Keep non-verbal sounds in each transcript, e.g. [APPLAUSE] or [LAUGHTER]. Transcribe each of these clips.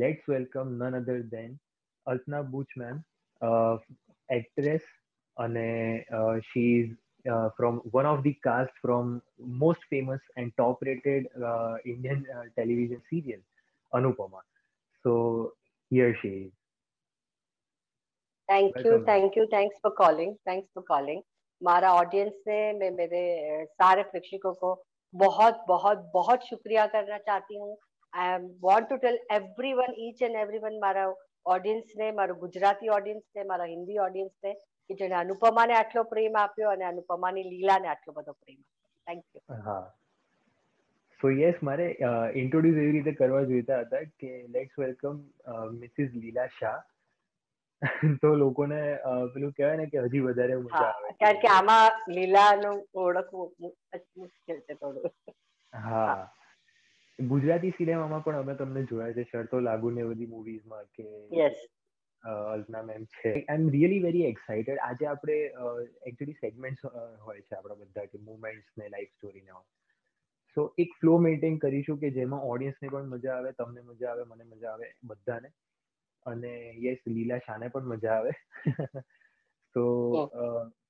let's welcome none other than Altna Buchman, uh, actress, and uh, she's uh, from one of the cast from most famous and top-rated uh, Indian uh, television serial, Anupama. So here she is. Thank you Welcome. Thank you thanks for calling thanks for calling हमारा audience से मैं मेरे अ, सारे प्रेक्षकों को बहुत बहुत बहुत शुक्रिया करना चाहती हूँ I am want to tell everyone each and everyone મારા ઓડિયન્સ ને મારું ગુજરાતી ઓડિયન્સ ને મારા હિન્દી ઓડિયન્સને કે જેને અનુપમાને આટલો પ્રેમ આપ્યો અને અનુપમાની લીલાને આટલો બધો પ્રેમ થેન્ક યુ હા. સો યસ મારે ઇન્ટ્રોડ્યુસ એવી રીતે કરવા જોઈતા હતા કે લેટ્સ વેલકમ મિસિસ લીલા શાહ તો લોકોને પેલું કહેવાય ને કે હજી વધારે મજા આવે. કારણ કે આમાં લીલાનું ઓળખવું મુશ્કેલ છે થોડું. હા. ગુજરાતી સિનેમામાં પણ અમે તમને જોયા છે શરતો લાગુ ને બધી મૂવીઝમાં કે યસ અલ્પના મેમ છે. I am really very excited આજે આપણે એકચ્યુઅલી સેગમેન્ટ્સ હોય છે આપણા બધા કે મુમેન્ટ્સ ને લાઈફ સ્ટોરી ને સો એક ફ્લો મેન્ટેન કરીશું કે જેમાં ઓડિયન્સને પણ મજા આવે તમને મજા આવે મને મજા આવે બધાને. અને યસ લીલા શાને પણ મજા આવે. તો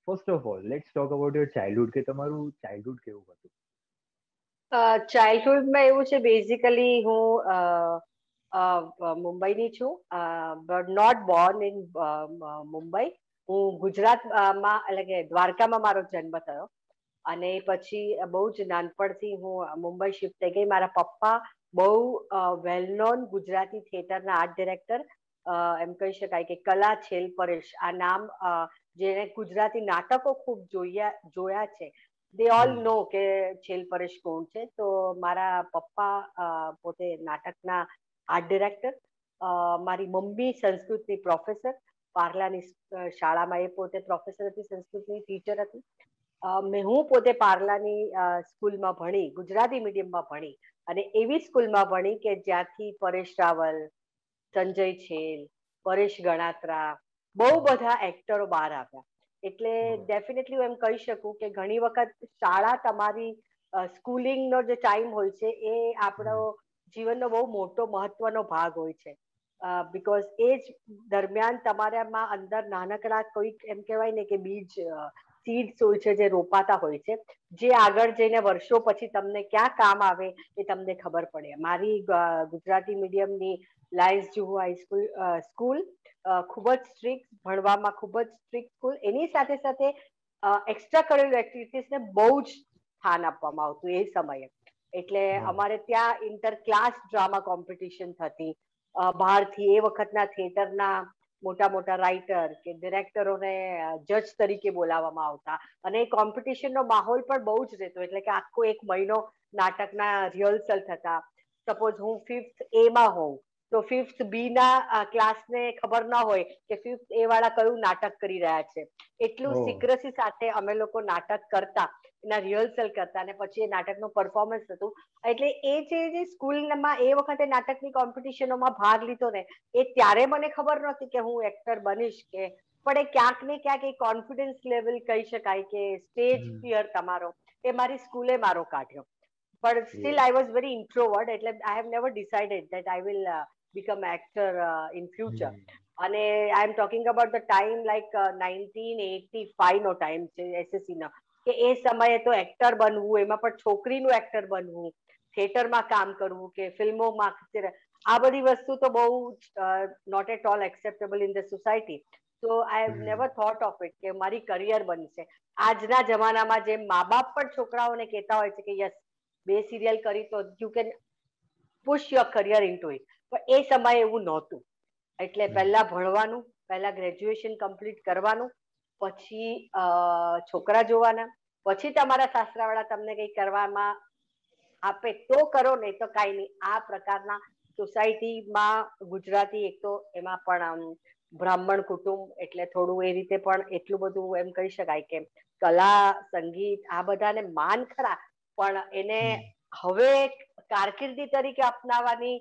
first of all let's talk about your childhood કે તમારું ચાઇલ્ડહુડ કેવું હતું? ચાઇલ્ડહુડમાં એવું છે બેઝિકલી હું મુંબઈની છું. But not born in Mumbai. હું ગુજરાતમાં એટલે કે દ્વારકામાં મારો જન્મ થયો. અને પછી બહુ જ નાનપણથી હું મુંબઈ શિફ્ટ થઈ ગઈ. મારા પપ્પા બહુ વેલ નોન ગુજરાતી થિયેટરના આર્ટ ડિરેક્ટર એમ કહી શકાય કે કલા છેલ પરેશ. આ નામ જેણે ગુજરાતી નાટકો ખૂબ જોયા જોયા છે. દે ઓલ નો કે છેલ પરેશ કોણ છે. તો મારા પપ્પા પોતે નાટકના આર્ટ ડિરેક્ટર. મારી મમ્મી સંસ્કૃતની પ્રોફેસર. પાર્લાની શાળામાં એ પોતે પ્રોફેસર હતી સંસ્કૃતની ટીચર હતી. મેં હું પોતે પાર્લાની સ્કૂલમાં ભણી ગુજરાતી મીડિયમમાં ભણી. અને એવી સ્કૂલમાં ભણી કે જ્યાંથી પરેશ રાવલ સંજય છેલ પરેશ ગણાત્રા બહુ બધા એક્ટરો બહાર આવ્યા. એટલે ડેફિનેટલી હું એમ કહી શકું કે ઘણી વખત શાળા તમારી સ્કૂલિંગનો જે ટાઈમ હોય છે એ આપણો જીવનનો બહુ મોટો મહત્વનો ભાગ હોય છે. બીકોઝ એ જ દરમિયાન તમારામાં અંદર નાનકડા કોઈક એમ કહેવાય ને કે બીજ સીડ્સ હોય છે જે રોપાતા હોય છે જે આગળ જઈને વર્ષો પછી તમને ક્યાં કામ આવે એ તમને ખબર પડે. મારી Gujarati મીડિયમની lions Juhu high school school ખૂબ જ સ્ટ્રિક્ટ ભણવામાં ખૂબ જ સ્ટ્રિક્ટ સ્કૂલ એની સાથે સાથે એક્સ્ટ્રા કરિક્યુલર એક્ટિવિટીઝને બહુ જ સ્થાન આપવામાં આવતું એ સમયે. એટલે અમારે ત્યાં ઇન્ટર ક્લાસ ડ્રામા કોમ્પિટિશન થતી બહારથી એ વખતના થિયેટરના મોટા મોટા રાઇટર કે ડિરેક્ટરોને જજ તરીકે બોલાવવામાં આવતા. અને એ કોમ્પિટિશનનો માહોલ પણ બહુ જ રહેતો. એટલે કે આખો એક મહિનો નાટકના રિહર્સલ થતા. સપોઝ હું ફિફ્થ એમાં હોઉં તો ફિફ્થ બી ના ક્લાસને ખબર ના હોય કે ફિફ્થ એ વાળા કયું નાટક કરી રહ્યા છે. એટલું. સિક્રસી સાથે અમે લોકો નાટક કરતા એના રિહર્સલ કરતા અને પછી એ નાટકનું પરફોર્મન્સ હતું. એટલે એ જે જે સ્કૂલમાં એ વખતે નાટકની કોમ્પિટિશનોમાં ભાગ લીધો ને એ ત્યારે મને ખબર નહોતી કે હું એક્ટર બનીશ કે પણ એ ક્યાંક ને ક્યાંક એ કોન્ફિડન્સ લેવલ કહી શકાય કે સ્ટેજ ફિયર તમારો એ મારી સ્કૂલે મારો કાઢ્યો. પણ still I was very introvert એટલે I have never decided that I will become actor in future. અને I am talking about the time like nineteen eighty five no time છે એસએસસી નો. કે એ સમયે તો એક્ટર બનવું એમાં પણ છોકરીનું એક્ટર બનવું થિયેટરમાં કામ કરવું કે ફિલ્મોમાં આ બધી વસ્તુ તો બહુ not at all acceptable in the society તો I have never thought of it કે મારી કરિયર બનશે. આજના જમાનામાં જેમ મા બાપ પણ છોકરાઓને કહેતા હોય છે કે યસ બે સિરિયલ કરી તો you can push your career into it પણ એ સમયે એવું નહોતું. એટલે. પહેલા ભણવાનું પહેલા ગ્રેજ્યુએશન કમ્પ્લીટ કરવાનું પછી છોકરા જોવાના પછી તમારા સાસરાવાળા તમને કંઈ કરવામાં આપે તો કરો નહીં તો કાંઈ નહીં. આ પ્રકારના સોસાયટીમાં ગુજરાતી એક તો એમાં પણ બ્રાહ્મણ કુટુંબ એટલે થોડું એ રીતે પણ એટલું બધું એમ કહી શકાય કે કલા સંગીત આ બધાને માન ખરા. પણ એને હવે કારકિર્દી તરીકે અપનાવવાની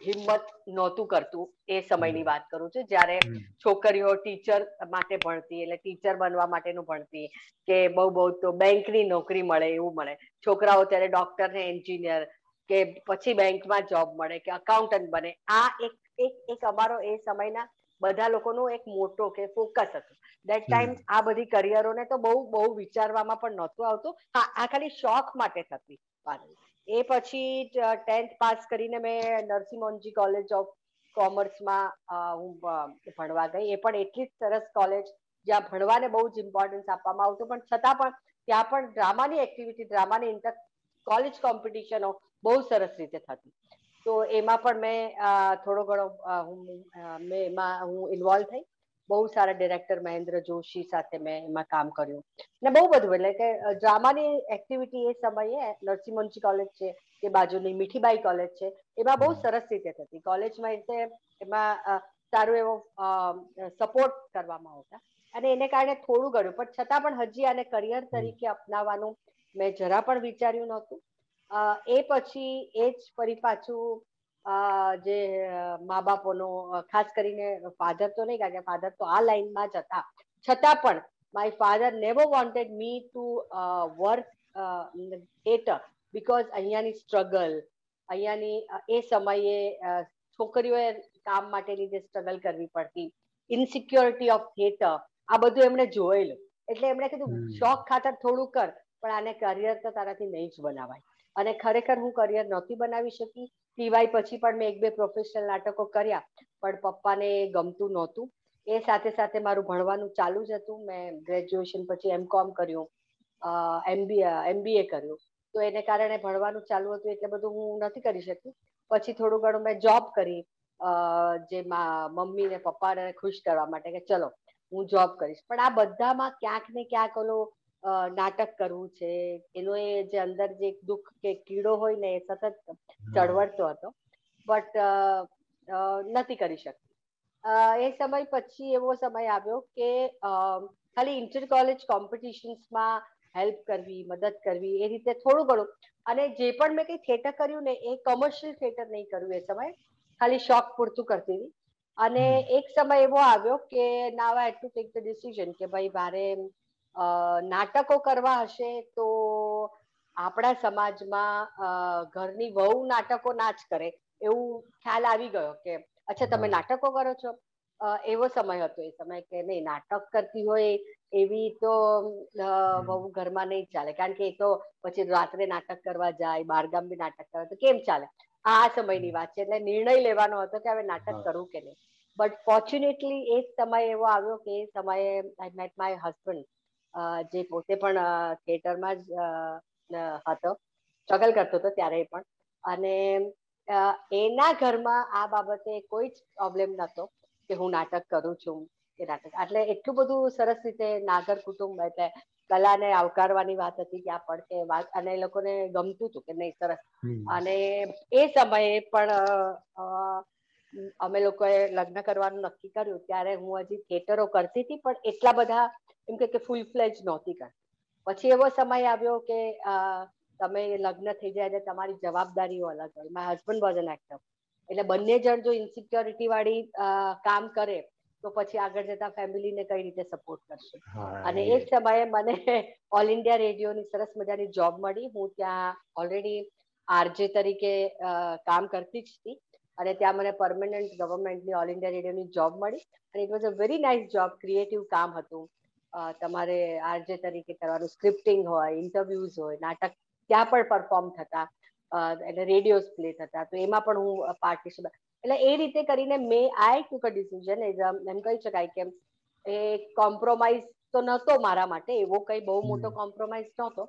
હિંમત નહોતું કરતું એ સમયની વાત કરું છું. જ્યારે છોકરીઓ ટીચર માટે ભણતી એટલે ટીચર બનવા માટેનું ભણતી કે બહુ બહુ તો બેંકની નોકરી મળે એવું મળે. છોકરાઓ ત્યારે ડોક્ટર ને એન્જિનિયર કે પછી બેંકમાં જોબ મળે કે અકાઉન્ટન્ટ બને. આ એક એક એક અમારો એ સમયના બધા લોકોનો એક મોટો કે ફોકસ હતો. દેટ ટાઈમ આ બધી કરિયરોને તો બહુ બહુ વિચારવામાં પણ નહોતું આવતું. હા આ ખાલી શોખ માટે થતી એ પછી ટેન્થ પાસ કરીને મેં નરસિંહ મોહનજી કોલેજ ઓફ કોમર્સમાં હું ભણવા ગઈ. એ પણ એટલી જ સરસ કોલેજ જ્યાં ભણવાને બહુ જ ઇમ્પોર્ટન્સ આપવામાં આવતું. પણ છતાં પણ ત્યાં પણ ડ્રામાની એક્ટિવિટી ડ્રામાની ઇન્ટર કોલેજ કોમ્પિટિશનો બહુ સરસ રીતે થતી. તો એમાં પણ મેં થોડો ઘણો હું મેં એમાં હું ઇન્વોલ્વ થઈ. બહુ સારા ડિરેક્ટર મહેન્દ્ર જોશી સાથે મેં એમાં કામ કર્યું. ને બહુ બધું એટલે કે ડ્રામાની એક્ટિવિટી એ સમયે નરસિંહ મુનશી કોલેજ છે કે બાજુની મીઠીબાઈ કોલેજ છે એમાં બહુ સરસ રીતે થતી. કોલેજમાં રીતે એમાં સારું એવો સપોર્ટ કરવામાં આવતા. અને એને કારણે થોડું ઘણું પણ છતાં પણ હજી આને કરિયર તરીકે અપનાવવાનું મેં જરા પણ વિચાર્યું નહોતું. એ પછી એ જ ફરી પાછું જે મા બાપોનો ખાસ કરીને ફાધર તો નહીં કારણ કે ફાધર તો આ લાઈનમાં જ હતા. છતાં પણ my father never wanted me to work theatre because અહીંયાની struggle અહીંયાની એ સમયે છોકરીઓએ કામ માટેની જે સ્ટ્રગલ કરવી પડતી ઇનસિક્યોરિટી ઓફ થિયેટર આ બધું એમણે જોયેલું. એટલે એમણે કીધું શોખ ખાતર થોડું કર પણ આને કરિયર તો તારાથી નહીં જ બનાવાય. અને ખરેખર હું કરિયર નહોતી બનાવી શકી. ટીવાય પછી પણ મેં એક બે પ્રોફેશનલ નાટકો કર્યા, પણ પપ્પાને ગમતું નહોતું. એ સાથે સાથે મારું ભણવાનું ચાલુ જ હતું. મેં ગ્રેજ્યુએશન પછી એમ કોમ કર્યું. એમબીએ એમબીએ કર્યું. તો એને કારણે ભણવાનું ચાલુ હતું એટલે બધું હું નથી કરી શકી. પછી થોડું ઘણું મેં જોબ કરી જે મમ્મી ને પપ્પાને ખુશ કરવા માટે કે ચલો, હું જોબ કરીશ. પણ આ બધામાં ક્યાંક ને ક્યાંક ઓલો નાટક કરવું છે. એનો એ જે અંદર જે દુઃખ કે કીડો હોય ને એ સતત ચળવળતો હતો. બટ નથી કરી શકતી. એ સમય પછી એવો સમય આવ્યો કે ખાલી ઇન્ટર કોલેજ કોમ્પિટિશન્સમાં હેલ્પ કરવી મદદ કરવી એ રીતે થોડું ઘણું. અને જે પણ મેં કંઈ થિયેટર કર્યું ને એ કોમર્શિયલ થિયેટર નહીં કર્યું એ સમયે. ખાલી શોખ પૂરતું કરતી હતી. અને એક સમય એવો આવ્યો કે now I to take the decision કે ભાઈ મારે નાટકો કરવા હશે તો આપણા સમાજમાં ઘરની વહુ નાટકો ના જ કરે. એવું ખ્યાલ આવી ગયો કે અચ્છા તમે નાટકો કરો છો? એવો સમય હતો એ સમય કે નહીં નાટક કરતી હોય એવી તો બહુ ઘરમાં નહીં ચાલે. કારણ કે એ તો પછી રાત્રે નાટક કરવા જાય બારગામ બી નાટક કરે તો કેમ ચાલે? આ સમયની વાત છે. એટલે નિર્ણય લેવાનો હતો કે હવે નાટક કરવું કે નહીં. બટ ફોર્ચ્યુનેટલી એ સમય એવો આવ્યો કે એ સમયે આઈ મેટ માય હસબન્ડ જે પોતે પણ થિયેટરમાં જ હતો. સ્ટ્રગલ કરતો હતો ત્યારે પણ. અને એના ઘરમાં આ બાબતે કોઈ જ પ્રોબ્લેમ નહોતો કે હું નાટક કરું છું કે નાટક. એટલે એટલું બધું સરસ રીતે નાગર કુટુંબ એટલે કલાને આવકારવાની વાત હતી ત્યાં પણ કે વાત. અને એ લોકોને ગમતું હતું કે નહીં સરસ. અને એ સમયે પણ અમે લોકોએ લગ્ન કરવાનું નક્કી કર્યું. ત્યારે હું હજી થિયેટરો કરતી હતી પણ એટલા બધા એમ કે ફૂલ ફ્લેજ નહોતી કરતી પછી એવો સમય આવ્યો કે તમે લગ્ન થઈ જાય એટલે તમારી જવાબદારીઓ અલગ હોય. My husband was an actor એટલે બંને જણ જો ઇન્સિક્યોરિટી વાળી કામ કરે તો પછી આગળ જતા ફેમિલીને કઈ રીતે સપોર્ટ કરશે? અને એ. જ સમયે મને ઓલ ઇન્ડિયા રેડિયોની સરસ મજાની જોબ મળી. હું ત્યાં ઓલરેડી આરજે તરીકે કામ કરતી જ હતી. અને ત્યાં મને પરમનન્ટ ગવર્મેન્ટની ઓલ ઇન્ડિયા રેડિયોની જોબ મળી. અને it was a very nice job creative કામ હતું. તમારે આરજે તરીકે કરવાનું સ્ક્રિપ્ટિંગ હોય ઇન્ટરવ્યુઝ હોય નાટક ત્યાં પણ પરફોર્મ થતા એટલે રેડિયોઝ પ્લે થતા તો એમાં પણ હું પાર્ટિસિપેટ એટલે એ રીતે કરીને મેં આઈ ટુક અ ડિસિઝન એઝ એમ કહી શકાય કે એ કોમ્પ્રોમાઇઝ તો નહોતો મારા માટે એવો કઈ બહુ મોટો કોમ્પ્રોમાઇઝ નહોતો.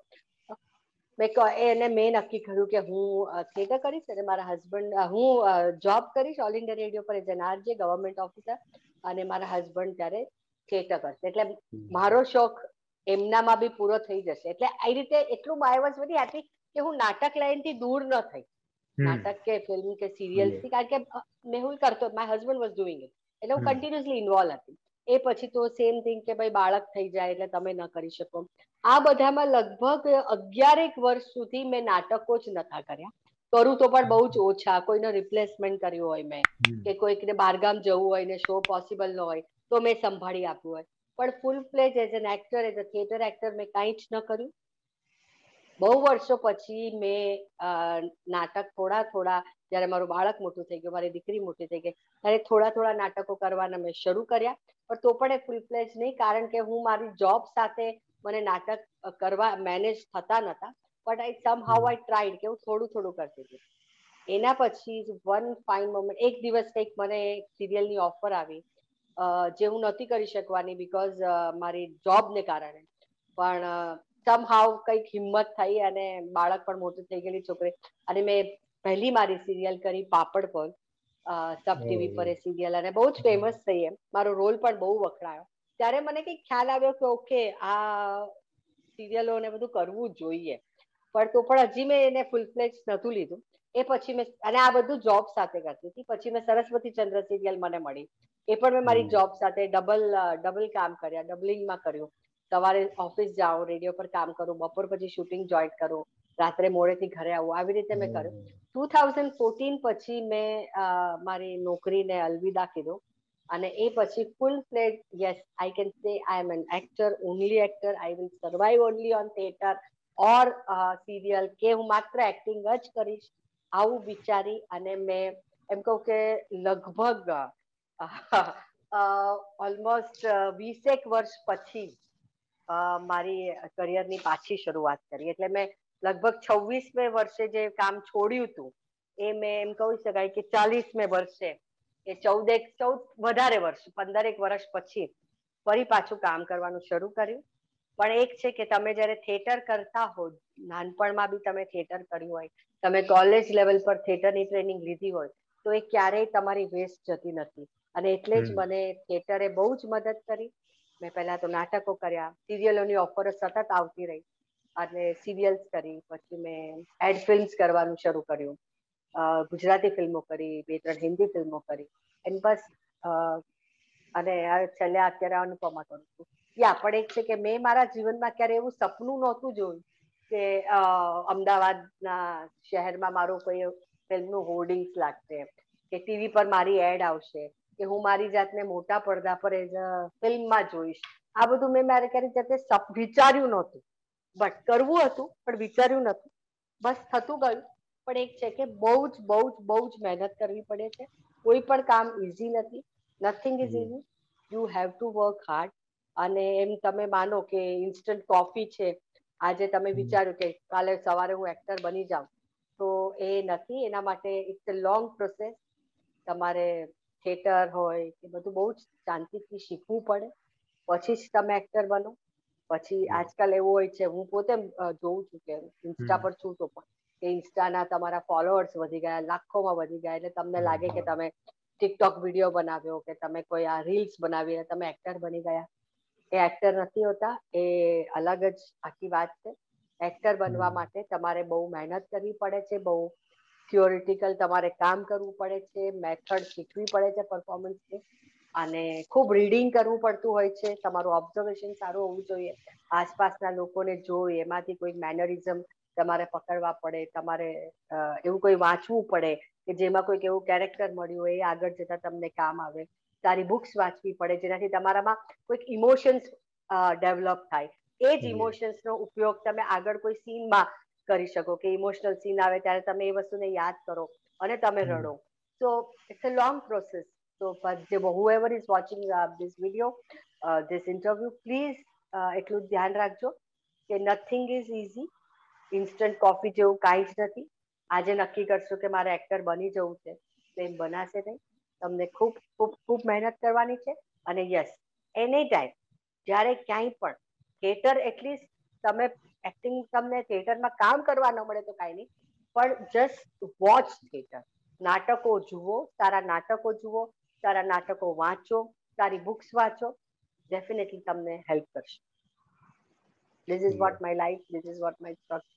મેં એને મેં નક્કી કર્યું કે હું થિયેટર કરીશ અને મારા હસબન્ડ હું જોબ કરીશ ઓલ ઇન્ડિયા રેડિયો પર as an RJ government officer અને મારા હસબન્ડ ત્યારે થિયેટર કરશે. એટલે મારો શોખ એમનામાં બી પૂરો થઈ જશે. એટલે આ રીતે એટલું બાય વોઝ હતી કે હું નાટક લાઈનથી દૂર ન થઈ. નાટક કે ફિલ્મ કે સિરિયલ્સથી કારણ કે મેહુલ કરતો my husband was doing it એટલે હું કન્ટિન્યુઅસલી ઇન્વોલ્વ હતી. એ પછી તો સેમ થિંગ કે ભાઈ બાળક થઈ જાય એટલે તમે ન કરી શકો. આ બધામાં લગભગ અગિયારેક વર્ષ સુધી મેં નાટકો જ નતા કર્યા. કરું તો પણ બહુ જ ઓછા. કોઈનો રિપ્લેસમેન્ટ કર્યું હોય મેં. કે કોઈકને બારગામ જવું હોય ને શો પોસિબલ ન હોય. તો મેં સંભાળી આપ્યું હોય. પણ full fledge as an actor as a theatre actor મેં કાંઈ જ ન કર્યું. બહુ વર્ષો પછી મેં નાટક થોડા થોડા, જ્યારે મારું બાળક મોટું થઈ ગયું, મારી દીકરી મોટી થઈ ગઈ, ત્યારે થોડા થોડા નાટકો કરવાના મેં શરૂ કર્યા. પણ તો પણ એ ફૂલ ફ્લેજ નહીં, કારણ કે હું મારી જોબ સાથે મને નાટક કરવા મેનેજ થતા નતા. But I somehow I tried કે હું થોડું થોડું કરતી હતી. એના પછી વન ફાઇન મોમેન્ટ એક દિવસ કંઈક મને સિરિયલની ઓફર આવી. જે હું નથી કરી શકવાની બીકોઝ મારી જોબને કારણે. પણ સમ હાવ કંઈક હિંમત થઈ અને બાળક પણ મોટું થઈ ગયેલી છોકરી. અને મેં પહેલી મારી સિરિયલ કરી પાપડ પર. સબ ટીવી પર એ સિરિયલ અને બહુ જ ફેમસ થઈ એમ. મારો રોલ પણ બહુ વખણાયો. ત્યારે મને કંઈક ખ્યાલ આવ્યો કે ઓકે આ સિરિયલો ને બધું કરવું જોઈએ. પણ તો પણ હજી મેં એને ફૂલ ફ્લેજ નહોતું લીધું. એ પછી મેં અને આ બધું જોબ સાથે કરતી હતી. પછી મેં સરસ્વતી ચંદ્ર સિરિયલ મને મળી. એ પણ મેં મારી જોબ સાથે ડબલ ડબલ કામ કર્યા ડબલિંગમાં કર્યું. સવારે ઓફિસ જાઉં રેડિયો પર કામ કરું બપોર પછી શૂટિંગ જોઈન કરું રાત્રે મોડેથી ઘરે આવું. આવી રીતે મેં કર્યું. ટુ થાઉઝન્ડ ફોર્ટીન પછી મેં મારી નોકરીને અલવિદા કીધું. અને એ પછી full fledged yes I can say I am an actor only actor I will survive only on theatre or serial કે હું માત્ર એક્ટિંગ જ કરીશ. આવું વિચારી અને મેં એમ કહું કે લગભગ ઓલમોસ્ટ વીસેક વર્ષ પછી મારી કરિયરની પાછી શરૂઆત કરી. એટલે મેં લગભગ છવ્વીસમે વર્ષે જે કામ છોડ્યું હતું, એ મેં એમ કહી શકાય કે ચાલીસમે વર્ષે, એ ચૌદેક, ચૌદ, વધારે વર્ષ, પંદરેક વર્ષ પછી ફરી પાછું કામ કરવાનું શરૂ કર્યું. પણ એક છે કે તમે જ્યારે થિયેટર કરતા હો નાનપણમાં બી તમે થિયેટર કર્યું હોય તમે કોલેજ લેવલ પર થિયેટરની ટ્રેનિંગ લીધી હોય તો એ ક્યારેય તમારી વેસ્ટ જતી નથી. અને એટલે જ મને થિયેટરે બહુ જ મદદ કરી. મેં પહેલા તો નાટકો કર્યા સિરિયલોની ઓફરો સતત આવતી રહી. અને સિરિયલ્સ કરી પછી મેં એડ ફિલ્મ્સ કરવાનું શરૂ કર્યું. ગુજરાતી ફિલ્મો કરી બે ત્રણ હિન્દી ફિલ્મો કરી. એન્ડ બસ અને છેલ્લે અત્યારે અનુપમા કરું છું. યા પણ એક છે કે મેં મારા જીવનમાં ક્યારે એવું સપનું નહોતું જોયું કે અમદાવાદના શહેરમાં મારું કોઈ ફિલ્મનું હોર્ડિંગ્સ લાગશે કે ટીવી પર મારી એડ આવશે કે હું મારી જાતને મોટા પડદા પર એઝ અ ફિલ્મમાં જોઈશ. આ બધું મેં મારે ક્યારે જાતે વિચાર્યું નહોતું. બટ કરવું હતું પણ વિચાર્યું નહોતું. બસ થતું ગયું. પણ એક છે કે બહુ જ બહુ જ બહુ જ મહેનત કરવી પડે છે. કોઈ પણ કામ ઇઝી નથી. Nothing is easy you have to work hard અને એમ તમે માનો કે ઇન્સ્ટન્ટ કોફી છે. આજે તમે વિચાર્યું કે કાલે સવારે હું એક્ટર બની જાઉં. તો એ નથી એના માટે ઇટ્સ અ લોંગ પ્રોસેસ તમારે થિયેટર હોય એ બધું બહુ જ શાંતિથી શીખવું પડે. પછી જ તમે એક્ટર બનો. પછી આજકાલ એવું હોય છે હું પોતે જોઉં છું કે ઇન્સ્ટા પર છું તો પણ કે ઇન્સ્ટાના તમારા ફોલોઅર્સ વધી ગયા લાખોમાં વધી ગયા એટલે તમને લાગે કે તમે ટિકટોક વીડિયો બનાવ્યો કે તમે કોઈ આ રીલ્સ બનાવીને તમે એક્ટર બની ગયા. એ એક્ટર નથી હોતા એ અલગ જ આખી વાત છે. એક્ટર બનવા માટે તમારે બહુ મહેનત કરવી પડે છે બહુ થિયોરિટિકલ તમારે કામ કરવું પડે છે મેથડ શીખવી પડે છે પરફોર્મન્સની અને ખૂબ રીડિંગ કરવું પડતું હોય છે તમારું ઓબ્ઝર્વેશન સારું હોવું જોઈએ. આસપાસના લોકોને જોઈ એમાંથી કોઈ મેનરિઝમ તમારે પકડવા પડે તમારે એવું કોઈ વાંચવું પડે કે જેમાં કોઈક એવું કેરેક્ટર મળ્યું હોય એ આગળ જતા તમને કામ આવે. સારી બુક્સ વાંચવી પડે જેનાથી તમારામાં કોઈક ઇમોશન્સ ડેવલપ થાય. એ જ ઇમોશન્સનો ઉપયોગ તમે આગળ કોઈ સીનમાં કરી શકો કે ઇમોશનલ સીન આવે ત્યારે તમે એ વસ્તુને યાદ કરો અને તમે રડો. So it's a long process તો જે whoever is watching this video this interview please એટલું ધ્યાન રાખજો કે nothing is easy instant coffee જેવું કાંઈ જ નથી. આજે નક્કી કરશો કે મારે એક્ટર બની જવું છે. તો એમ બનાશે નહીં. તમને ખૂબ ખૂબ ખૂબ મહેનત કરવાની છે. અને યસ એની ટાઈમ જ્યારે ક્યાંય પણ થિયેટર એટલીસ્ટ તમે એક્ટિંગ તમને થિયેટરમાં કામ કરવા ન મળે તો કાંઈ નહીં. પણ જસ્ટ વોચ થિયેટર નાટકો જુઓ, સારા નાટકો જુઓ, સારા નાટકો વાંચો, સારી બુક્સ વાંચો ડેફિનેટલી તમને હેલ્પ કરશે. This is what my life this is what my struggle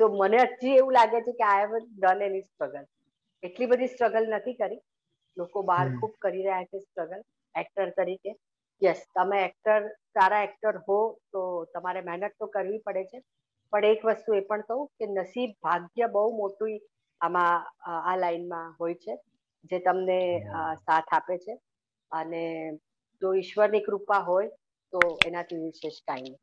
તો મને હજી એવું લાગે છે કે I have done any struggle એટલી બધી સ્ટ્રગલ નથી કરી. લોકો બહાર ખૂબ કરી રહ્યા છે સ્ટ્રગલ એક્ટર તરીકે. યસ તમે એક્ટર સારા એક્ટર હો તો તમારે મહેનત તો કરવી પડે છે. પણ એક વસ્તુ એ પણ કહું કે નસીબ ભાગ્ય બહુ મોટું આમાં આ લાઈનમાં હોય છે જે તમને સાથ આપે છે. અને જો ઈશ્વરની કૃપા હોય તો એનાથી વિશેષ કાંઈ નહીં.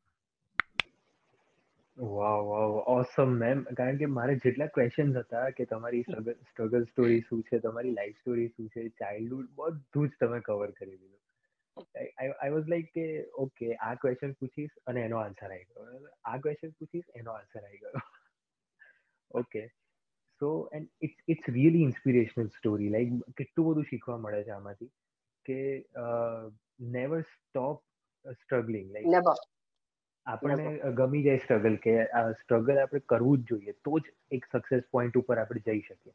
વાવ વાવ ઓસમ મેમ કારણ કે મારે જેટલા ક્વેશ્ચન્સ હતા કે તમારી સ્ટ્રગલ સ્ટોરી શું છે તમારી લાઈફ સ્ટોરી શું છે ચાઇલ્ડહુડ બધું જ તમે કવર કરી દીધું. આઈ વોઝ લાઈક કે ઓકે આ ક્વેશ્ચન પૂછીશ અને એનો આન્સર આવી ગયો. આ ક્વેશ્ચન પૂછીશ એનો આન્સર આવી ગયો. Okay so and it's it's really inspirational story like કેટલું બધું શીખવા મળે છે આમાંથી કે નેવર સ્ટોપ સ્ટ્રગલિંગ લાઈક આપણને ગમી જાય સ્ટ્રગલ કે આ સ્ટ્રગલ આપણે કરવું જ જોઈએ તો જ એક સક્સેસ પોઈન્ટ ઉપર આપણે જઈ શકીએ.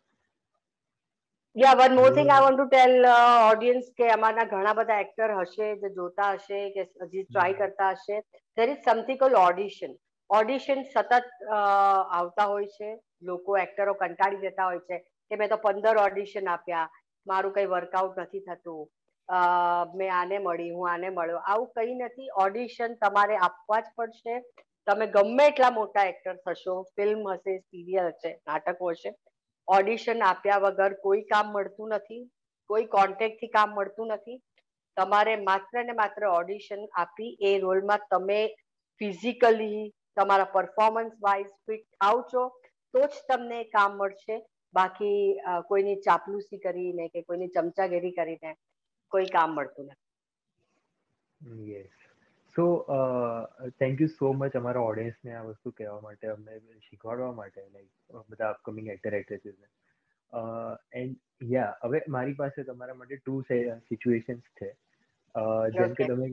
Yeah one more thing I want to tell audience કે અમારના ઘણા બધા એક્ટર હશે જે જોતા હશે કે હજી ટ્રાય કરતા હશે. There is something call audition audition સતત આવતા હોય છે લોકો એક્ટરો કંટાળી જતા હોય છે કે મેં તો પંદર ઓડિશન આપ્યા મારું કઈ વર્કઆઉટ નથી થતું. મેં આને મળી, હું આને મળ્યો. આવું કંઈ નથી. ઓડિશન તમારે આપવા જ પડશે. તમે ગમે એટલા મોટા એક્ટર થશો ફિલ્મ હશે સિરિયલ હશે, નાટકો હશે ઓડિશન આપ્યા વગર કોઈ કામ મળતું નથી, કોઈ કોન્ટેક્ટથી કામ મળતું નથી. તમારે માત્ર ને માત્ર ઓડિશન આપી એ રોલમાં તમે ફિઝિકલી તમારા પરફોર્મન્સ વાઇઝ ફિટ આવજો, તો જ તમને કામ મળશે. બાકી કોઈની ચાપલુસી કરીને કે કોઈની ચમચાગીરી કરીને કોઈ કામ મળતું નથી yes so thank you so much અમારા ઓડિયન્સને આ વસ્તુ કહેવા માટે અમને શીખવાડવા માટે લાઈક બધા અપકમિંગ એક્ટર એક્ટ્રેસીસને એન્ડ યા હવે મારી પાસે તમારા માટે ટુ સિચ્યુએશન્સ છે જેમ કે તમે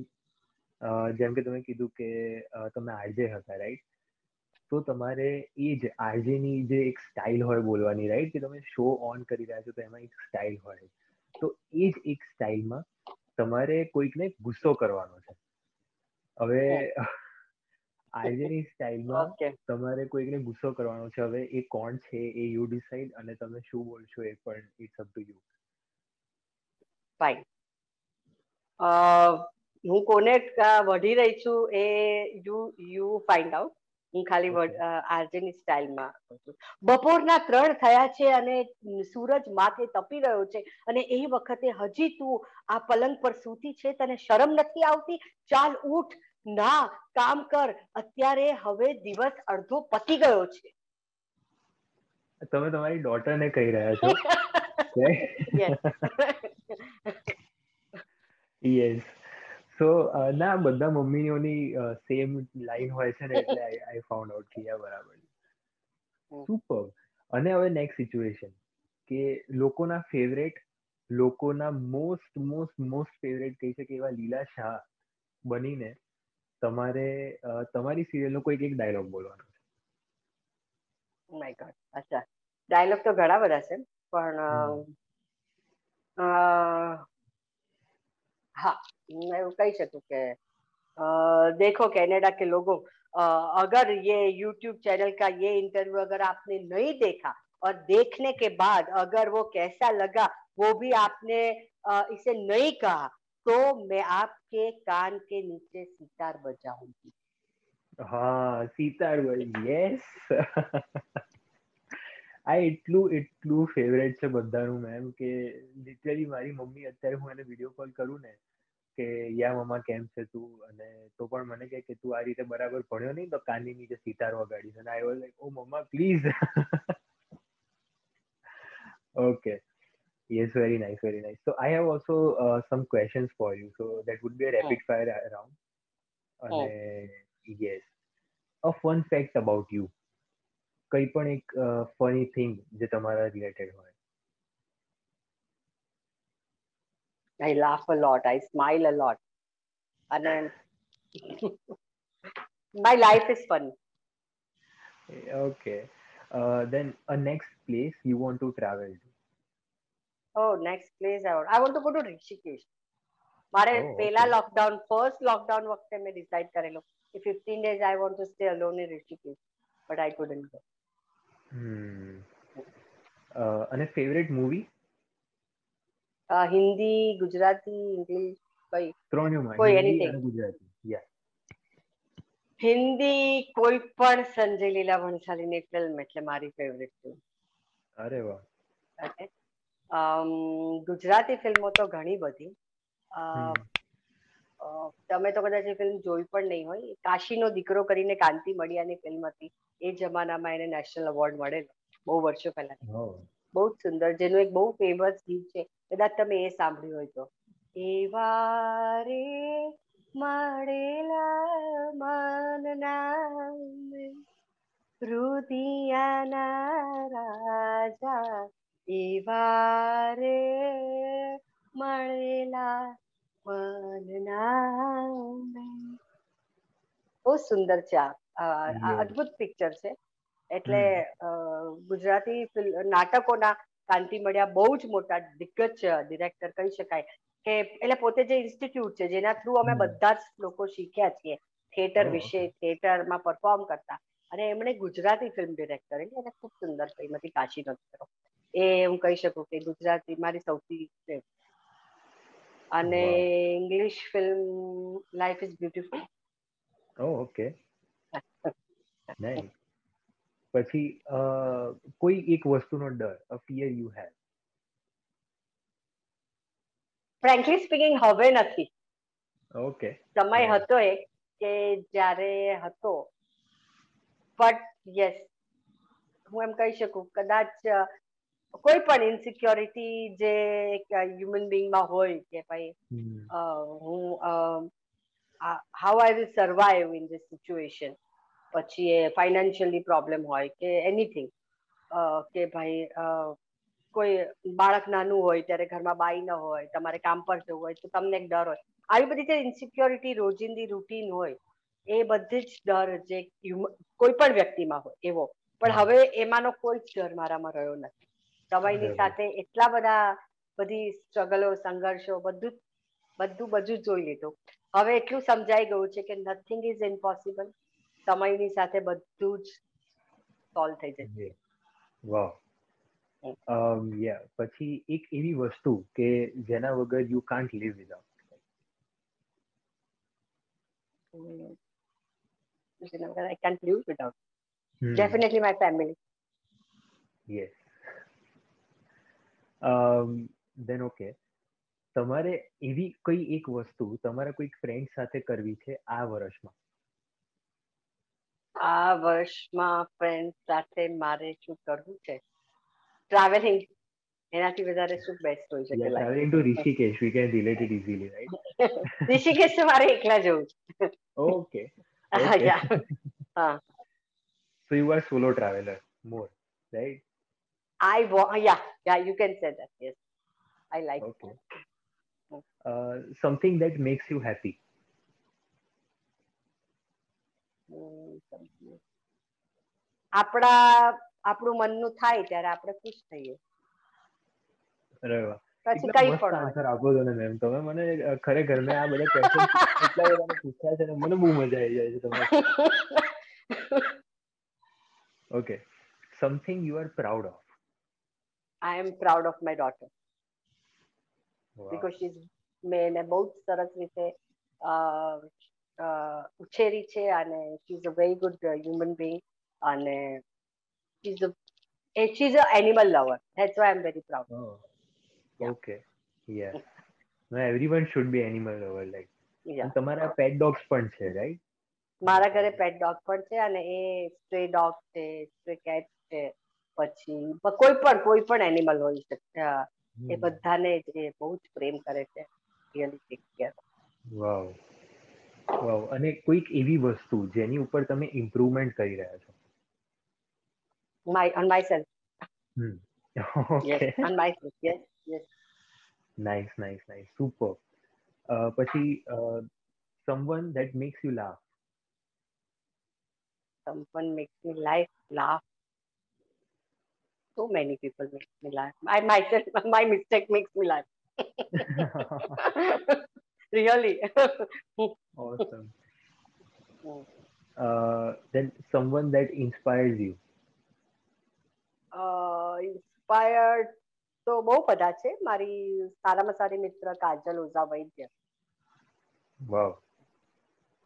જેમ કે તમે કીધું કે તમે આરજે હતા રાઈટ તો તમારે એ જ આરજેની જે એક સ્ટાઇલ હોય બોલવાની રાઈટ કે તમે શો ઓન કરી રહ્યા છો તો એમાં એક સ્ટાઇલ હોય તો એ જ એક સ્ટાઇલમાં તમારે કોઈકને ગુસ્સો કરવાનો છે. હવે આજની સ્ટાઇલમાં તમારે કોઈકને ગુસ્સો કરવાનો છે. હવે એ કોણ છે એ યુ ડિસાઈડ અને તમે શું બોલશો એ પણ it's up to you fine હું કોને વઢી રહી છું એ યુ યુ ફાઇન્ડ આઉટ હું ખાલી આરજેની સ્ટાઇલમાં બપોરના ત્રણ થયા છે અને સૂરજ માથે તપી રહ્યો છે અને એ વખતે હજી તું આ પલંગ પર સૂતી છે તને શરમ નથી આવતી? ચાલ ઉઠ ના કામ કર. અત્યારે હવે દિવસ અડધો પતી ગયો છે. તમે તમારી ડોટરને કહી રહ્યા છો. [LAUGHS] યસ [LAUGHS] સો ના બધા મમ્મીઓની સેમ લાઈન હોય છે ને એટલે આઈ ફાઉન્ડ આઉટ કે બરાબર સુપર અને હવે નેક્સ્ટ સિચ્યુએશન કે લોકોના ફેવરેટ લોકોના મોસ્ટ મોસ્ટ મોસ્ટ ફેવરેટ કહી શકે એવા લીલા શાહ બનીને તમારે તમારી સિરિયલનો કોઈક એક ડાયલોગ બોલવાનો છે. માય ગોડ અચ્છા. ડાયલોગ તો ઘણા બધા છે પણ હા मैं એવું કહી શકું કે देखो कनाडा के लोगों अगर ये यूट्यूब चैनल का ये इंटरव्यू अगर आपने नहीं देखा और देखने के बाद अगर वो कैसा लगा वो भी आपने इसे नहीं कहा तो मैं आपके कान के नीचे सितार बजाऊंगी હા સિતાર યસ [LAUGHS] આ એટલું એટલું ફેવરેટ છે બધાનું મેમ કે લિટરલી મારી મમ્મી અત્યારે હું એને વીડિયો કોલ કરું ને કે યા મમ્મા કેમ છે તું? અને તો પણ મને કહે કે તું આ રીતે બરાબર ભણ્યો નહીં તો કાનની નીચે સિતાર વગાડીશ અને I was like oh mamma please okay yes very nice very nice so I have also some questions for you so that would be a rapid fire fire અને yes a one fact about you. કઈ પણ એક funny thing જે તમારા related હોય I laugh a lot. I smile a lot. And then my life is fun. Okay. Uh, then a next place you want to travel to? Oh, next place I want. I want to go to Rishikesh. મારે પહેલા lockdown first lockdown વખતે મેં decide કરેલો કે 15 days I want to stay alone in Rishikesh but I couldn't go અને favourite movie Hindi Gujarati English કઈ? ત્રણેયમાં કોઈ એનીથિંગ ગુજરાતી. યા હિન્દી કોઈ પણ સંજય લીલા ભણસાલીની ફિલ્મ એટલે મારી ફેવરેટ ફિલ્મ અરે વાહ. ગુજરાતી ફિલ્મો તો ઘણી બધી. તમે તો કદાચ એ ફિલ્મ જોઈ પણ નહીં હોય. કાશીનો દીકરો કરીને કાંતિ મળિયાની ફિલ્મ હતી. એ જમાનામાં એને નેશનલ એવોર્ડ મળેલો બહુ વર્ષો પહેલા બહુ જ સુંદર જેનું એક બહુ ફેમસ ગીત છે. કદાચ તમે એ સાંભળ્યું હોય તો. એવા રે મળેલા મનના રુદિયાના રાજા એવા રે મળેલા બહુ સુંદર છે આ અદ્ભુત પિક્ચર છે. એટલે ગુજરાતી નાટકોના કાંતિ મળ્યા બહુ જ મોટા દિગ્ગજ ડિરેક્ટર કહી શકાય. કે એટલે પોતે જે ઇન્સ્ટિટ્યૂટ છે જેના થ્રુ અમે બધા જ લોકો શીખ્યા છીએ. થિયેટર વિશે થિયેટરમાં પરફોર્મ કરતા. અને એમણે ગુજરાતી ફિલ્મ ડિરેક્ટર એટલે એને ખૂબ સુંદર ફિલ્મ હતી કાશીનો દીકરો. એ હું કહી શકું કે ગુજરાતી મારી સૌથી અને English film life is beautiful okay પછી કોઈ એક વસ્તુનો ડર a fear you have frankly speaking હવે નથી ઓકે સમય હતો એક કે જ્યારે હતો બટ યસ હું એમ કહી શકું કદાચ કોઈ પણ ઇનસિક્યોરિટી જે હ્યુમન બિંગમાં હોય કે ભાઈ હું how I will survive in this situation પછી એ ફાઇનાન્શિયલી પ્રોબ્લેમ હોય કે એનીથિંગ કે ભાઈ કોઈ બાળક નાનું હોય ત્યારે ઘરમાં બાઈ ન હોય તમારે કામ પર જવું હોય તો તમને એક ડર હોય. આવી બધી જે ઇન્સિક્યોરિટી રોજિંદી રૂટીન હોય એ બધી જ ડર જે કોઈ પણ વ્યક્તિમાં હોય એવો. પણ હવે એમાંનો કોઈ જ ડર મારામાં રહ્યો નથી. સમયની સાથે એટલા બધા બધી સ્ટ્રગલો સંઘર્ષો બધું બધું બધું જોઈ લીધું. હવે એટલું સમજાઈ ગયું છે કે નથિંગ ઇઝ ઇમ્પોસિબલ સમયની સાથે બધું જ સોલ્વ થઈ જશે. વાહ યા પછી એક એવી વસ્તુ કે જેના વગર you can't live without I can't live without. Hmm. Definitely my family. Yes. Um, then okay તમારે એવી કઈ એક વસ્તુ તમારા કોઈક ફ્રેન્ડ સાથે કરવી છે આ વર્ષમાં? આ વર્ષમાં ફ્રેન્ડ સાથે મારે શું કરવું છે? ટ્રાવેલિંગ એનાથી વધારે શું બેસ્ટ હોઈ શકે travelling to Rishikesh we can relate it easily right Rishikesh તો મારે એકલા જવું છે. ઓકે [LAUGHS] હા so you are solo traveller more right? I want, yeah yeah you can say that yes. I like okay. uh, something that makes you happy. આપણા આપણું મનનું થાય ત્યારે આપણે ખુશ થઈએ. પછી કઈ પણ આન્સર આપો છો ને મેમ તમે મને ખરેખર મેં આ બધા ક્વેશ્ચન એટલા બધા પૂછ્યા છે ને મને બહુ મજા આવી જાય છે તમારે okay something you are proud of I am proud of my daughter because she મેં એને બહુ જ સરસ રીતે ઉછેરી છે અને she is a very good human being અને she is a she is a animal lover that's why I am very proud okay yes no everyone should be animal lover like તમારા પેટ ડોગ્સ પણ છે right મારા ઘરે પેટ dog પણ છે અને એ સ્ટ્રે ડોગ છે સ્ટ્રે કેટ છે પછી કોઈ પણ કોઈ પણ એનિમલ હોઈ શકે. એ બધાને જે બહુ જ પ્રેમ કરે છે really take care wow. Wow. અને કોઈક એવી વસ્તુ જેની ઉપર તમે ઇમ્પ્રુવમેન્ટ કરી રહ્યા છો? My on myself hmm on myself yes yes nice nice nice super પછી someone that makes you laugh someone makes me life laugh. So many people make me laugh i myself my mistake makes me laugh really awesome uh, then someone that inspires you uh, inspired તો બહુ બધા છે મારી સારામાં સારી મિત્ર કાજલ ઓઝા વૈદ્ય વાવ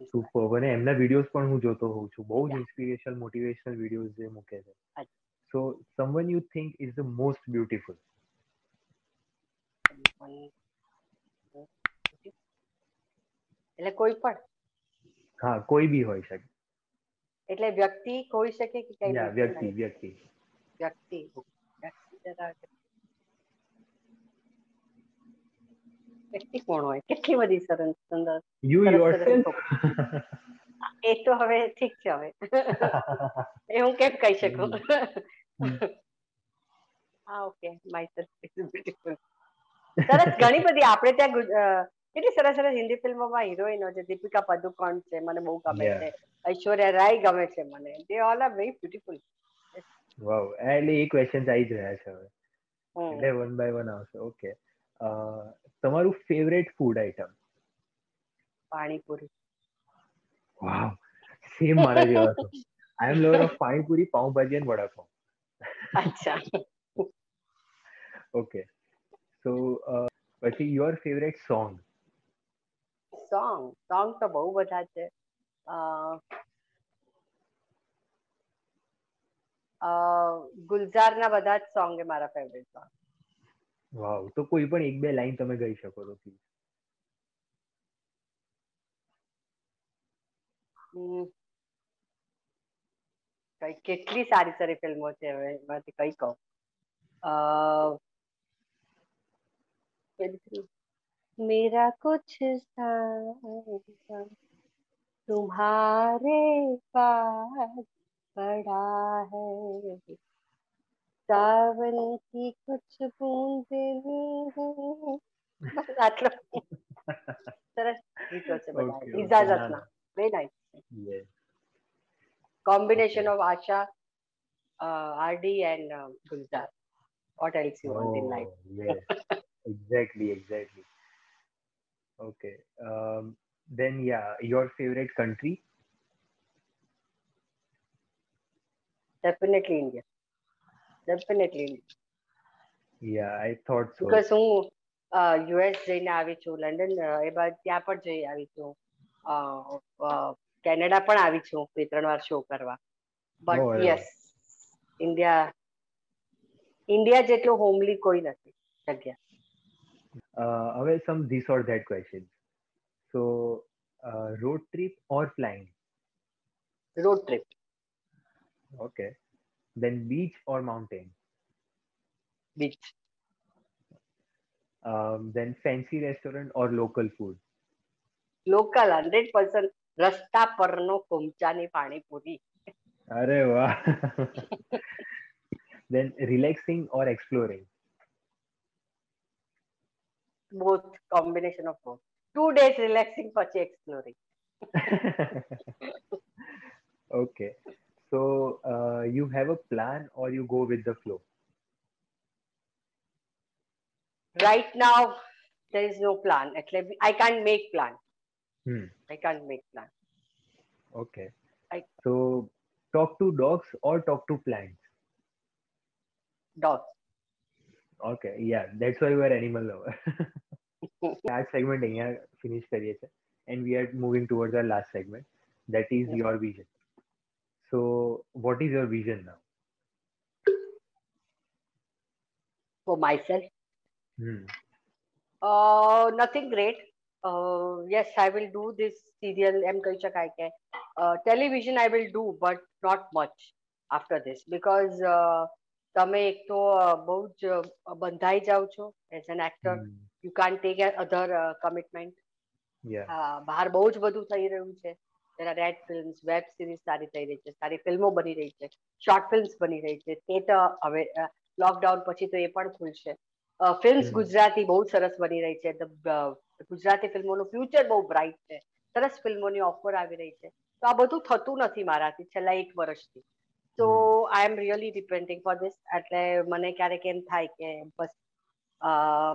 super અને એમના વિડીયોઝ પણ હું જોતો હોઉં છું બહુ જ ઇન્સ્પિરેશનલ મોટિવેશનલ વિડીયોઝ જે મૂકે છે so someone you think is the most beautiful એટલે કોઈ પણ. હા કોઈ બી હોઈ શકે. એટલે વ્યક્તિ હોઈ શકે કે કઈ યા વ્યક્તિ વ્યક્તિ. વ્યક્તિ. વ્યક્તિ કોણ હોય? કેટલી બધી સરસ સુંદર યુ સરસ યોરસેલ્ફ એ તો હવે ઠીક છે હવે. [LAUGHS] એ હું કેમ કહી શકું? હા ઓકે. માય સેલ્ફ બ્યુટીફુલ સરસ. ઘણી બધી આપણે ત્યાં કેટલી સરસ સરસ હિન્દી ફિલ્મોમાં હિરોઈનો છે દીપિકા પદુકોણ છે મને બહુ ગમે છે. ઐશ્વર્યા રાય ગમે છે મને. They all are very beautiful wow એટલે એ ક્વેશ્ચન્સ આવી જ રહ્યા છે હવે. એટલે વન બાય વન આવશે. ઓકે તમારું favourite food item panipuri. Wow same મારા જેવા છો. I am lover of panipuri pav bhaji અને વડાપાઉં. અચ્છા. ઓકે સો પછી your favourite song song song તો બહુ બધા છે. ગુલઝારના બધા જ સોંગ એ મારા ફેવરેટ સોંગ વાવ તો કોઈ પણ એક બે લાઈન તમે ગઈ શકો તો પ્લીઝ કઈ કેટલી સારી સારી ફિલ્મો છે હવે એમાંથી કઈ કહું અ, પેલી film, મેરા કુછ સાયા तुम्हारे पास पड़ा है सावन की कुछ बूंदे બસ આટલો સરસ ગીતો છે બધા Okay, okay, ઇજાજતના ના, very nice Yes. combination Okay. of Asha, uh, RD, and uh, Gulzar. What else you want in life? Oh, yes. [LAUGHS] exactly, exactly. Okay. Um, then yeah, your favorite country? Definitely India. Definitely India. Yeah, I thought so. Because હું US જઈને આવી છું London એ બાદ ત્યાં પણ જઈ આવી છું કેનેડા પણ આવી છું બે ત્રણ વાર શો કરવા Oh, but yes India India જેટલું હોમલી કોઈ નથી જગ્યા Uh, હવે some this or that questions. So, uh, road trip or flying? Road trip Okay. Then beach or mountain? Beach Um, then fancy restaurant or local food? Local hundred percent રસ્તા પરનો કુમચાની પાણીપુરી અરે વાહ. then relaxing or exploring? both combination of both two days relaxing પછી exploring okay. So uh, you have a plan or you go with the flow? right now there is no plan એટલે i can't make plan Hmm. i can't make plan Okay. I- So talk to dogs or talk to plants? dog Okay. Yeah. That's why [LAUGHS] you are animal lover. Last segment અહીંયા finish કરીએ છે and we are moving towards our last segment that is Yeah. your vision. So what is your vision now? for myself Hmm. uh, nothing great uh, I will do this serial serial એમ કહી શકાય કે television I will do but not much after this because તમે એક તો uh, બહુ જ uh, બંધાઈ જાઓ છો as an actor. You can take other commitment Yeah. બહાર બહુ જ બધું થઈ રહ્યું છે. તેના રેડ ફિલ્મ્સ વેબ સિરીઝ સારી થઈ રહી છે સારી ફિલ્મો બની રહી છે શોર્ટ ફિલ્મ્સ બની રહી છે. થિયેટર હવે લોકડાઉન પછી તો એ પણ ખુલશે. ફિલ્મ્સ હમ. ગુજરાતી બહુ સરસ બની રહી છે. The, અ, ગુજરાતી ફિલ્મોનું ફ્યુચર બહુ બ્રાઇટ છે. સરસ ફિલ્મોની ઓફર આવી રહી છે. તો આ બધું થતું નથી મારાથી છેલ્લા એક વર્ષથી. તો I am really depending for this એટલે મને ક્યારેક એમ થાય કે બસ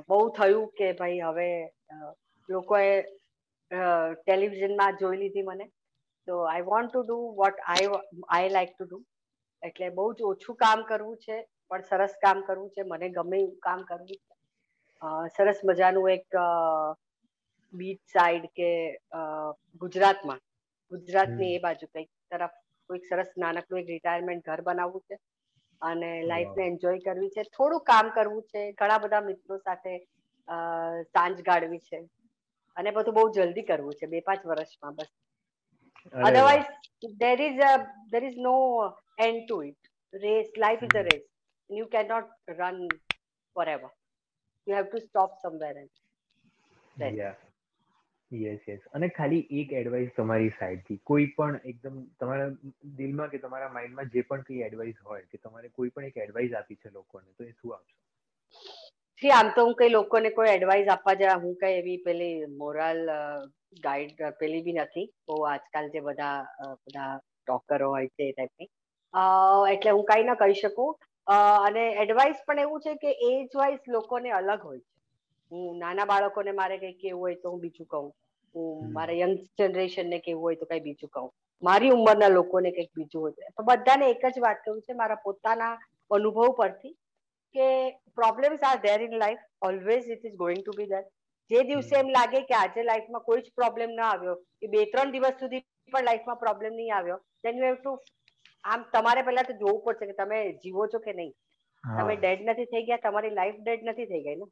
બહુ થયું કે ભાઈ હવે લોકોએ ટેલિવિઝનમાં જોઈ લીધી મને. તો I want to do what I I like to do એટલે બહુ જ ઓછું કામ કરવું છે પણ સરસ કામ કરવું છે. મને ગમે એવું કામ કરવું છે. સરસ મજાનું એક બીચ સાઈડ કે ગુજરાતમાં. ગુજરાતની. એ બાજુ કઈ તરફ કોઈક સરસ નાનકડું એક રિટાયરમેન્ટ ઘર બનાવવું છે. અને લાઈફને એન્જોય કરવી છે. થોડું કામ કરવું છે. ઘણા બધા મિત્રો સાથે સાંજ ગાળવી છે. અને બધું બહુ જલ્દી કરવું છે. બે પાંચ વર્ષમાં બસ. Otherwise there is a there is no end to it race life is a race you can not run forever you have to stop somewhere and yeah. Yes yes અને ખાલી એક એડવાઇસ તમારી સાઈડથી કોઈ પણ એકદમ તમારા દિલમાં કે તમારા માઇન્ડમાં જે પણ કઈ એડવાઇસ હોય કે તમારે કોઈ પણ એક એડવાઇસ આપી છે લોકોને, તો એ શું આપશો? જી, આમ તો હું કઈ લોકોને કોઈ એડવાઇસ આપવા જાય હું કઈ એવી પેલી મોરલ ગાઈડ પેલી બી નથી. બહુ આજકાલ જે બધા બધા ટોકરો હોય છે એ ટાઈપની એટલે હું કઈ ના કહી શકું. અને એડવાઇસ પણ એવું છે કે એજ વાઇઝ લોકોને અલગ હોય છે. હું નાના બાળકોને મારે કઈ કેવું હોય તો હું બીજું કહું. હું મારા યંગ જનરેશનને કેવું હોય તો કઈ બીજું કહું. મારી ઉંમરના લોકોને કંઈક બીજું હોય તો. બધાને એક જ વાત કહું છે મારા પોતાના અનુભવ પરથી કે problems are there in life always it is going to be there જે દિવસે એમ લાગે કે આજે લાઈફમાં કોઈ જ પ્રોબ્લેમ ના આવ્યો એ બે ત્રણ દિવસ સુધી પણ લાઈફમાં પ્રોબ્લેમ નહીં આવ્યો દેન યુ હેવ ટુ આમ તમારે પહેલા તો જોવું પડશે કે તમે જીવો છો કે નહીં. તમે ડેડ નથી થઈ ગયા તમારી લાઈફ ડેડ નથી થઈ ગઈ ને.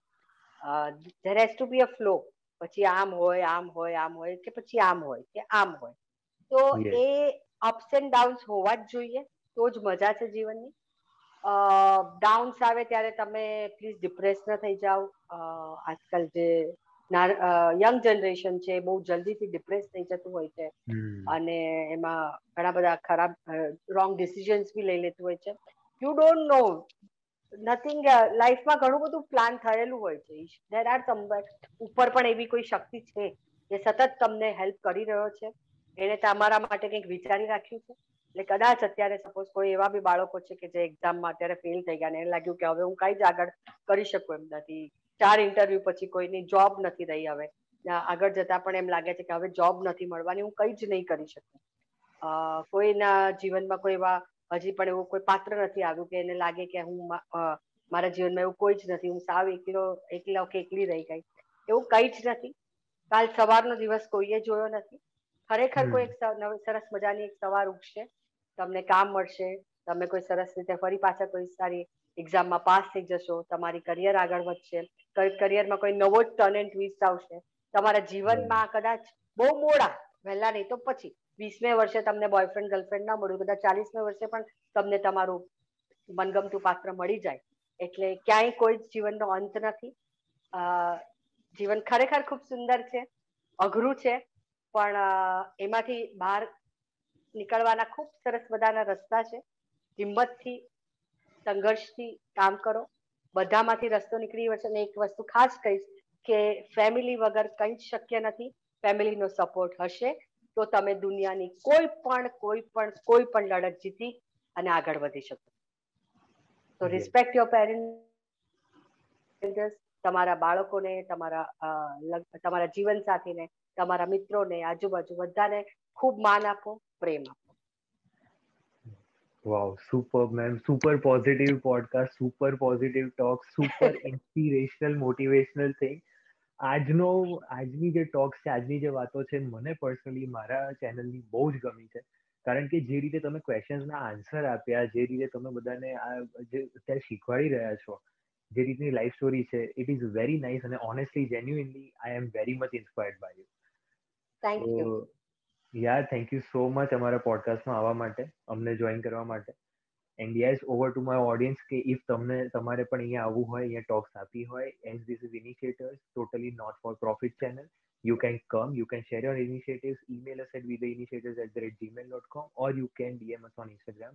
There has to be a flow પછી આમ હોય આમ હોય આમ હોય કે પછી આમ હોય કે આમ હોય. તો એ અપ્સ એન્ડ ડાઉન્સ હોવા જ જોઈએ. તો જ મજા છે જીવનની. ડાઉન્સ આવે ત્યારે તમે પ્લીઝ ડિપ્રેસ ન થઈ જાઓ. આજકાલ જે યંગ જનરેશન છે બહુ જલ્દીથી ડિપ્રેસ થઈ જતું હોય છે. અને એમાં ઘણા બધા ખરાબ રોંગ ડિસિઝન્સ બી લઈ લેતું હોય છે. યુ ડોન્ટ નો નથિંગ લાઈફમાં ઘણું બધું પ્લાન થયેલું હોય છે દેર આર સમ ઉપર પણ એવી કોઈ શક્તિ છે જે સતત તમને હેલ્પ કરી રહ્યો છે. એને તમારા માટે કંઈક વિચારી રાખ્યું છે. એટલે કદાચ અત્યારે સપોઝ કોઈ એવા બી બાળકો છે કે જે એક્ઝામમાં અત્યારે ફેલ થઈ ગયા ને એને લાગ્યું કે હવે હું કઈ જ આગળ કરી શકું એમ નથી. ચાર ઇન્ટરવ્યુ પછી કોઈની જોબ નથી રહી હવે. આગળ જતા પણ એમ લાગે છે કે હવે જોબ નથી મળવાની, હું કઈ જ નહીં કરી શકું. કોઈના જીવનમાં કોઈ એવા હજી પણ એવું કોઈ પાત્ર નથી આવ્યું કે એને લાગે કે હું મારા જીવનમાં એવું કોઈ જ નથી. હું સાવ એકલો એકલા કે એકલી રહી ગઈ. એવું કઈ જ નથી. કાલ સવારનો દિવસ કોઈએ જોયો નથી. ખરેખર કોઈ એક સરસ મજાની એક સવાર ઉગશે. તમને કામ મળશે. તમે કોઈ સરસ રીતે ફરી પાછા કોઈ સારી એક્ઝામમાં પાસ થઈ જશો. તમારી કરિયર આગળ વધશે. કરિયરમાં કોઈ નવો જ ટર્ન એન્ડ ટ્વિસ્ટ આવશે. તમારા જીવનમાં કદાચ બહુ મોડા વહેલા નહીં તો પછી વીસમે વર્ષે તમને બોયફ્રેન્ડ ગર્લફ્રેન્ડ ના મળ્યું, કદાચ ચાલીસમે વર્ષે પણ તમને તમારું મનગમતું પાત્ર મળી જાય. એટલે ક્યાંય કોઈ જીવનનો અંત નથી. જીવન ખરેખર ખૂબ સુંદર છે, અઘરું છે, પણ એમાંથી બહાર નીકળવાના ખૂબ સરસ બધાના રસ્તા છે. હિંમતથી, સંઘર્ષથી કામ કરો. બધામાંથી રસ્તો નીકળી વચ્ચે અને એક વસ્તુ ખાસ કહીશ કે ફેમિલી વગર કંઈ જ શક્ય નથી. ફેમિલીનો સપોર્ટ હશે. તો તમે દુનિયાની કોઈ પણ કોઈ પણ કોઈ પણ લડત જીતી અને આગળ વધી શકો. તો રિસ્પેક્ટ યોર પેરેન્ટ્સ તમારા બાળકોને તમારા તમારા જીવન સાથીને તમારા મિત્રોને આજુબાજુ બધાને ખૂબ માન આપો પ્રેમ આપો. Wow super ma'am super positive podcast super positive talk super inspirational motivational thing આજનો આજની જે ટોક્સ છે આજની જે વાતો છે મને પર્સનલી મારા ચેનલની બહુ જ ગમી છે. કારણ કે જે રીતે તમે ક્વેશ્ચન્સના આન્સર આપ્યા જે રીતે તમે બધાને આ જે અત્યારે શીખવાડી રહ્યા છો જે રીતની લાઈફ સ્ટોરી છે ઇટ ઇઝ વેરી નાઇસ અને honestly genuinely I am very much inspired by you thank you યાર થેન્ક યુ સો મચ અમારા પોડકાસ્ટમાં આવવા માટે અમને જોઈન કરવા માટે. And yes over to my audience કે ઇફ તમને તમારે પણ અહીંયા આવવું હોય અહીંયા ટોક્સ આપી હોય as this is initiators totally not for profit channel you can come, you can share your initiatives, email us at we the initiatives at the rate gmail.com or you can DM us on Instagram.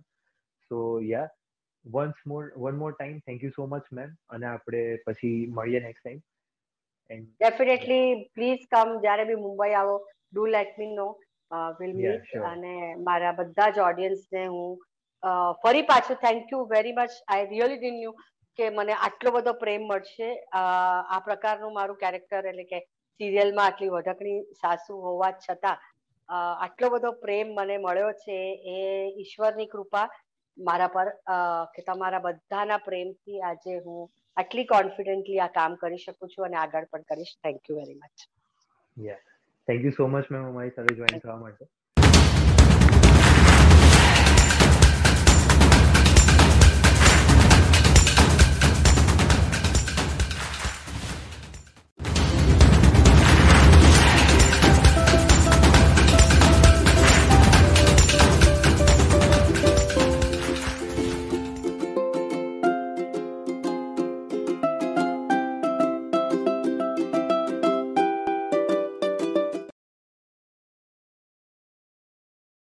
So yeah, once more, one more time, thank you so much, ma'am. અને આપણે પછી મળીએ next time and definitely please come જ્યારે બી મુંબઈ આવો do let me know will meet અને મારા બધા જ ઓડિયન્સને હું ફરી પાછું thank you very much I really dean you કે મને આટલો બધો પ્રેમ મળશે. આ પ્રકારનું મારું કેરેક્ટર એટલે કે સિરિયલમાં આટલી વઢકણી સાસુ હોવા છતાં આટલો બધો પ્રેમ મને મળ્યો છે એ ઈશ્વરની કૃપા મારા પર કે તમારા બધાના પ્રેમથી આજે હું આટલી કોન્ફિડન્ટલી આ કામ કરી શકું છું અને આગળ પણ કરીશ. Thank you very much thank you so much ma'am અમારી સાથે જોઈન થવા માટે.